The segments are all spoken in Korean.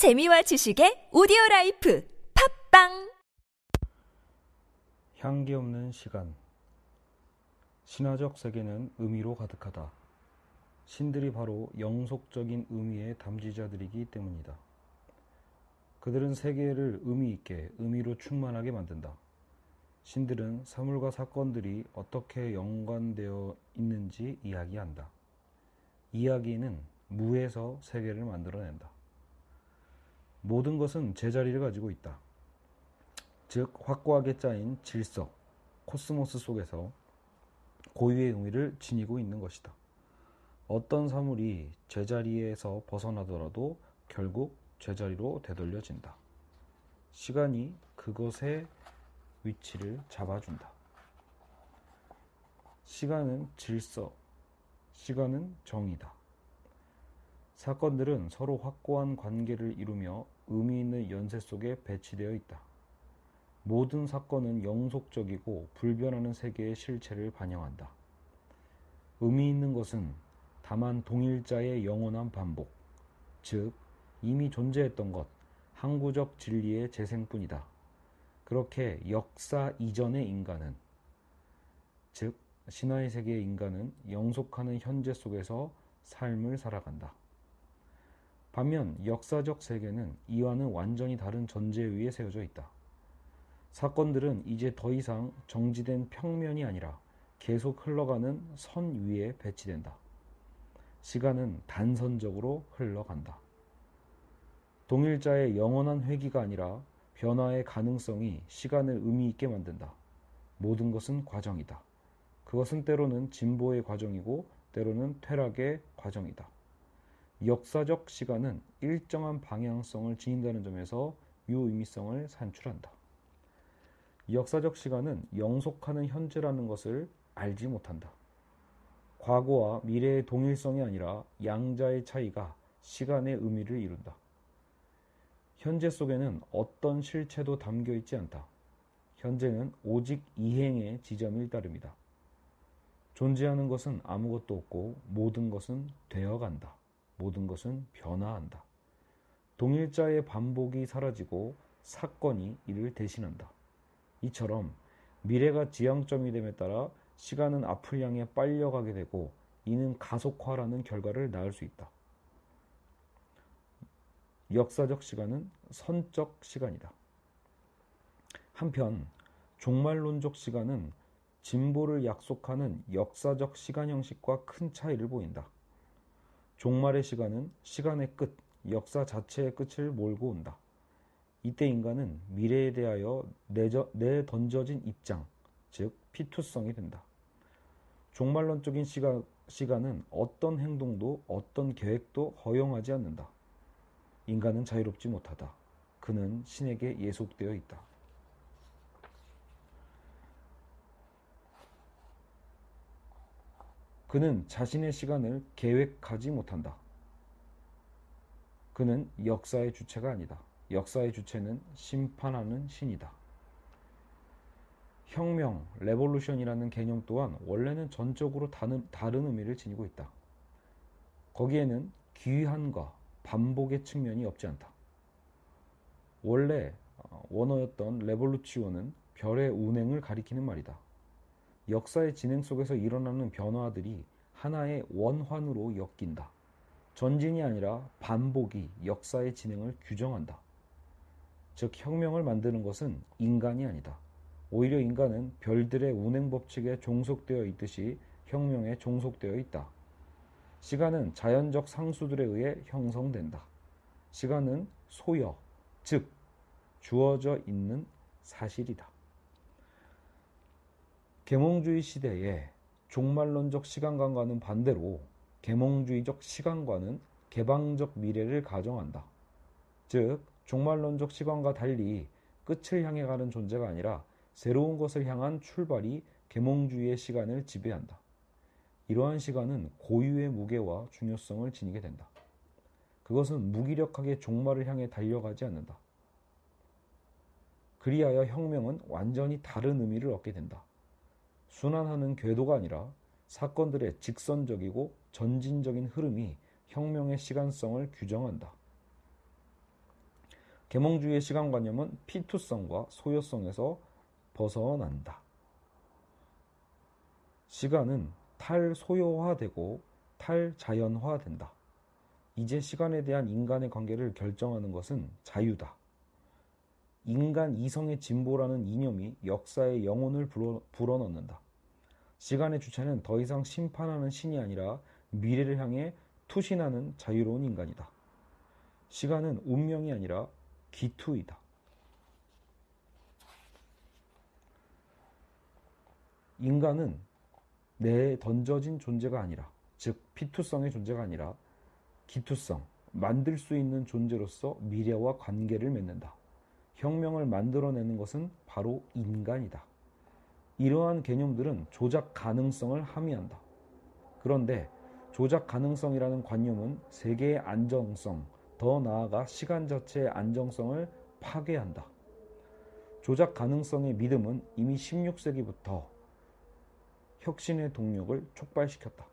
재미와 지식의 오디오 라이프 팟빵 향기 없는 시간. 신화적 세계는 의미로 가득하다. 신들이 바로 영속적인 의미의 담지자들이기 때문이다. 그들은 세계를 의미 있게 의미로 충만하게 만든다. 신들은 사물과 사건들이 어떻게 연관되어 있는지 이야기한다. 이야기는 무에서 세계를 만들어낸다. 모든 것은 제자리를 가지고 있다. 즉 확고하게 짜인 질서, 코스모스 속에서 고유의 의미를 지니고 있는 것이다. 어떤 사물이 제자리에서 벗어나더라도 결국 제자리로 되돌려진다. 시간이 그것의 위치를 잡아준다. 시간은 질서, 시간은 정의다. 사건들은 서로 확고한 관계를 이루며 의미 있는 연쇄 속에 배치되어 있다. 모든 사건은 영속적이고 불변하는 세계의 실체를 반영한다. 의미 있는 것은 다만 동일자의 영원한 반복, 즉 이미 존재했던 것, 항구적 진리의 재생뿐이다. 그렇게 역사 이전의 인간은, 즉 신화의 세계의 인간은 영속하는 현재 속에서 삶을 살아간다. 반면 역사적 세계는 이와는 완전히 다른 전제 위에 세워져 있다. 사건들은 이제 더 이상 정지된 평면이 아니라 계속 흘러가는 선 위에 배치된다. 시간은 단선적으로 흘러간다. 동일자의 영원한 회귀가 아니라 변화의 가능성이 시간을 의미 있게 만든다. 모든 것은 과정이다. 그것은 때로는 진보의 과정이고 때로는 퇴락의 과정이다. 역사적 시간은 일정한 방향성을 지닌다는 점에서 유의미성을 산출한다. 역사적 시간은 영속하는 현재라는 것을 알지 못한다. 과거와 미래의 동일성이 아니라 양자의 차이가 시간의 의미를 이룬다. 현재 속에는 어떤 실체도 담겨 있지 않다. 현재는 오직 이행의 지점일 따름이다. 존재하는 것은 아무것도 없고 모든 것은 되어간다. 모든 것은 변화한다. 동일자의 반복이 사라지고 사건이 이를 대신한다. 이처럼 미래가 지향점이 됨에 따라 시간은 앞을 향해 빨려가게 되고 이는 가속화라는 결과를 낳을 수 있다. 역사적 시간은 선적 시간이다. 한편 종말론적 시간은 진보를 약속하는 역사적 시간 형식과 큰 차이를 보인다. 종말의 시간은 시간의 끝, 역사 자체의 끝을 몰고 온다. 이때 인간은 미래에 대하여 내저, 내던져진 입장, 즉 피투성이 된다. 종말론적인 시간, 시간은 어떤 행동도 어떤 계획도 허용하지 않는다. 인간은 자유롭지 못하다. 그는 신에게 예속되어 있다. 그는 자신의 시간을 계획하지 못한다. 그는 역사의 주체가 아니다. 역사의 주체는 심판하는 신이다. 혁명, revolution이라는 개념 또한 원래는 전적으로 다른, 다른 의미를 지니고 있다. 거기에는 귀환과 반복의 측면이 없지 않다. 원래 어, 원어였던 revolutio는 별의 운행을 가리키는 말이다. 역사의 진행 속에서 일어나는 변화들이 하나의 원환으로 엮인다. 전진이 아니라 반복이 역사의 진행을 규정한다. 즉, 혁명을 만드는 것은 인간이 아니다. 오히려 인간은 별들의 운행 법칙에 종속되어 있듯이 혁명에 종속되어 있다. 시간은 자연적 상수들에 의해 형성된다. 시간은 소여, 즉, 주어져 있는 사실이다. 계몽주의 시대에 종말론적 시간관과는 반대로 계몽주의적 시간관은 개방적 미래를 가정한다. 즉, 종말론적 시간과 달리 끝을 향해 가는 존재가 아니라 새로운 것을 향한 출발이 계몽주의의 시간을 지배한다. 이러한 시간은 고유의 무게와 중요성을 지니게 된다. 그것은 무기력하게 종말을 향해 달려가지 않는다. 그리하여 혁명은 완전히 다른 의미를 얻게 된다. 순환하는 궤도가 아니라 사건들의 직선적이고 전진적인 흐름이 혁명의 시간성을 규정한다. 계몽주의의 시간관념은 피투성과 소요성에서 벗어난다. 시간은 탈소요화되고 탈자연화된다. 이제 시간에 대한 인간의 관계를 결정하는 것은 자유다. 인간 이성의 진보라는 이념이 역사의 영혼을 불어, 불어넣는다. 시간의 주체는 더 이상 심판하는 신이 아니라 미래를 향해 투신하는 자유로운 인간이다. 시간은 운명이 아니라 기투이다. 인간은 내 던져진 존재가 아니라, 즉, 피투성의 존재가 아니라, 기투성, 만들 수 있는 존재로서 미래와 관계를 맺는다. 혁명을 만들어내는 것은 바로 인간이다. 이러한 개념들은 조작 가능성을 함의한다. 그런데 조작 가능성이라는 관념은 세계의 안정성, 더 나아가 시간 자체의 안정성을 파괴한다. 조작 가능성의 믿음은 이미 16세기부터 혁신의 동력을 촉발시켰다.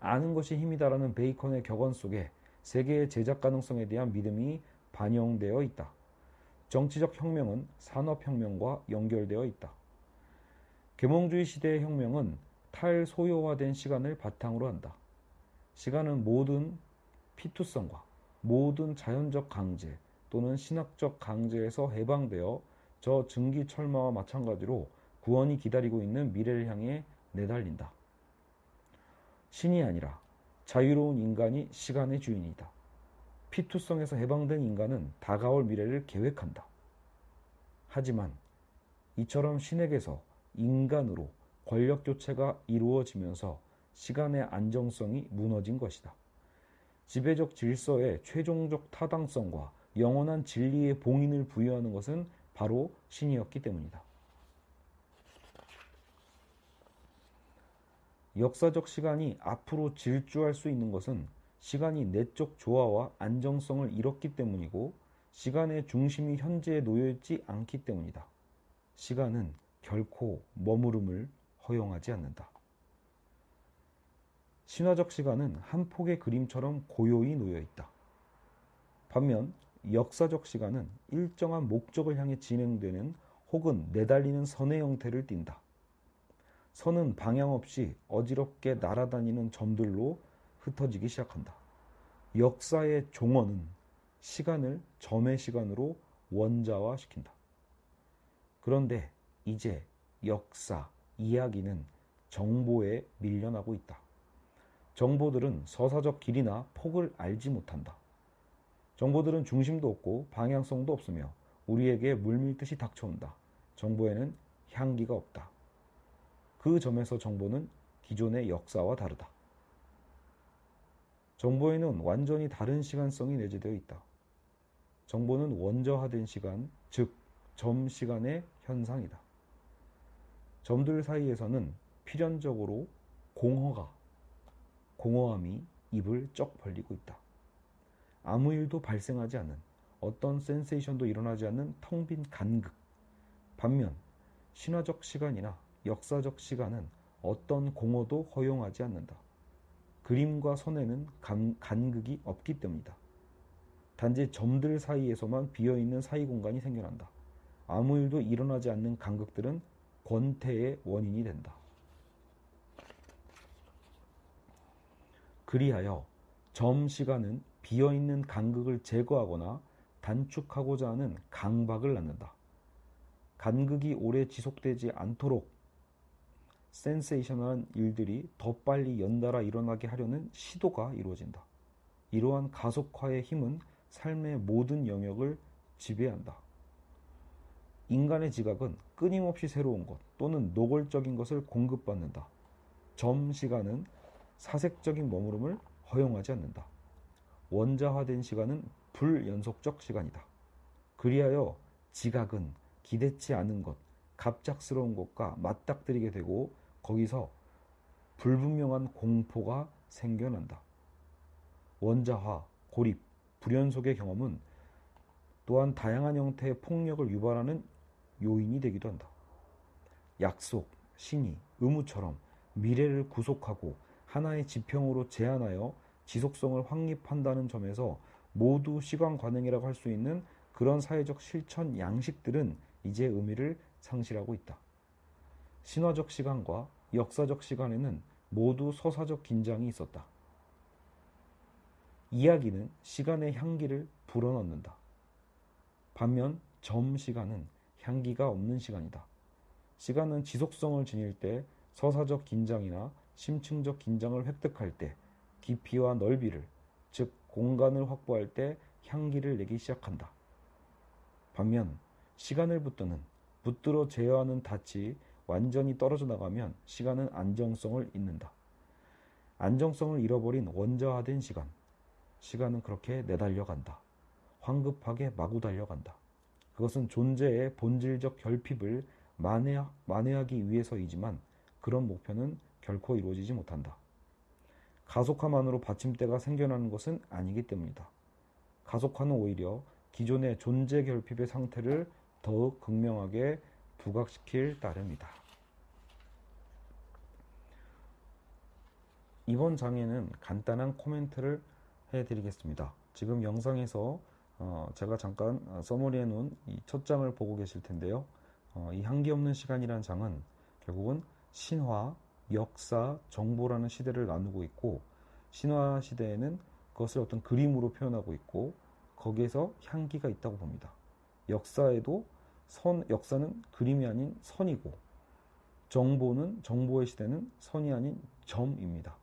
아는 것이 힘이다라는 베이컨의 격언 속에 세계의 제작 가능성에 대한 믿음이 반영되어 있다. 정치적 혁명은 산업혁명과 연결되어 있다. 계몽주의 시대의 혁명은 탈소요화된 시간을 바탕으로 한다. 시간은 모든 피투성과 모든 자연적 강제 또는 신학적 강제에서 해방되어 저 증기 철마와 마찬가지로 구원이 기다리고 있는 미래를 향해 내달린다. 신이 아니라 자유로운 인간이 시간의 주인이다. 피투성에서 해방된 인간은 다가올 미래를 계획한다. 하지만 이처럼 신에게서 인간으로 권력 교체가 이루어지면서 시간의 안정성이 무너진 것이다. 지배적 질서의 최종적 타당성과 영원한 진리의 봉인을 부여하는 것은 바로 신이었기 때문이다. 역사적 시간이 앞으로 질주할 수 있는 것은 시간이 내적 조화와 안정성을 잃었기 때문이고 시간의 중심이 현재에 놓여있지 않기 때문이다. 시간은 결코 머무름을 허용하지 않는다. 신화적 시간은 한 폭의 그림처럼 고요히 놓여 있다. 반면 역사적 시간은 일정한 목적을 향해 진행되는 혹은 내달리는 선의 형태를 띈다. 선은 방향 없이 어지럽게 날아다니는 점들로 흩어지기 시작한다. 역사의 종언은 시간을 점의 시간으로 원자화 시킨다. 그런데 이제 역사, 이야기는 정보에 밀려나고 있다. 정보들은 서사적 길이나 폭을 알지 못한다. 정보들은 중심도 없고 방향성도 없으며 우리에게 물밀듯이 닥쳐온다. 정보에는 향기가 없다. 그 점에서 정보는 기존의 역사와 다르다. 정보에는 완전히 다른 시간성이 내재되어 있다. 정보는 원저화된 시간, 즉, 점 시간의 현상이다. 점들 사이에서는 필연적으로 공허가, 공허함이 입을 쩍 벌리고 있다. 아무 일도 발생하지 않는, 어떤 센세이션도 일어나지 않는 텅 빈 간극. 반면, 신화적 시간이나 역사적 시간은 어떤 공허도 허용하지 않는다. 그림과 선에는 간, 간극이 없기 때문이다. 단지 점들 사이에서만 비어있는 사이 공간이 생겨난다. 아무 일도 일어나지 않는 간극들은 권태의 원인이 된다. 그리하여 점 시간은 비어있는 간극을 제거하거나 단축하고자 하는 강박을 낳는다. 간극이 오래 지속되지 않도록 센세이셔널한 일들이 더 빨리 연달아 일어나게 하려는 시도가 이루어진다. 이러한 가속화의 힘은 삶의 모든 영역을 지배한다. 인간의 지각은 끊임없이 새로운 것 또는 노골적인 것을 공급받는다. 점 시간은 사색적인 머무름을 허용하지 않는다. 원자화된 시간은 불연속적 시간이다. 그리하여 지각은 기대치 않은 것, 갑작스러운 것과 맞닥뜨리게 되고 거기서 불분명한 공포가 생겨난다. 원자화, 고립, 불연속의 경험은 또한 다양한 형태의 폭력을 유발하는 요인이 되기도 한다. 약속, 신이, 의무처럼 미래를 구속하고 하나의 지평으로 제한하여 지속성을 확립한다는 점에서 모두 시간 관행이라고 할 수 있는 그런 사회적 실천 양식들은 이제 의미를 상실하고 있다. 신화적 시간과 역사적 시간에는 모두 서사적 긴장이 있었다. 이야기는 시간의 향기를 불어넣는다. 반면 점 시간은 향기가 없는 시간이다. 시간은 지속성을 지닐 때 서사적 긴장이나 심층적 긴장을 획득할 때 깊이와 넓이를, 즉 공간을 확보할 때 향기를 내기 시작한다. 반면 시간을 붙드는, 붙들어 제어하는 닻이 완전히 떨어져 나가면 시간은 안정성을 잃는다. 안정성을 잃어버린 원자화된 시간. 시간은 그렇게 내달려간다. 황급하게 마구 달려간다. 그것은 존재의 본질적 결핍을 만회, 만회하기 위해서이지만 그런 목표는 결코 이루어지지 못한다. 가속화만으로 받침대가 생겨나는 것은 아니기 때문이다. 가속화는 오히려 기존의 존재 결핍의 상태를 더욱 극명하게 부각시킬 따름이다. 이번 장에는 간단한 코멘트를 해드리겠습니다. 지금 영상에서 어, 제가 잠깐 어, 써머리해 놓은 이 첫 장을 보고 계실 텐데요. 어, 이 한기 없는 시간이라는 장은 결국은 신화, 역사, 정보라는 시대를 나누고 있고 신화 시대에는 그것을 어떤 그림으로 표현하고 있고 거기에서 향기가 있다고 봅니다. 역사에도 선, 역사는 그림이 아닌 선이고 정보는 정보의 시대는 선이 아닌 점입니다.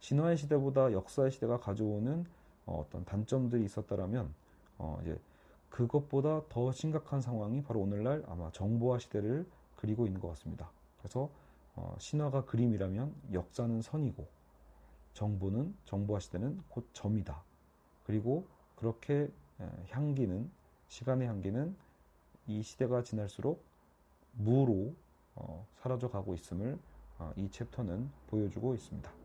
신화의 시대보다 역사의 시대가 가져오는 어, 어떤 단점들이 있었다라면 어 이제 그것보다 더 심각한 상황이 바로 오늘날 아마 정보화 시대를 그리고 있는 것 같습니다. 그래서 어 신화가 그림이라면 역사는 선이고 정보는 정보화 시대는 곧 점이다. 그리고 그렇게 향기는 시간의 향기는 이 시대가 지날수록 무로 어 사라져 가고 있음을 어 이 챕터는 보여주고 있습니다.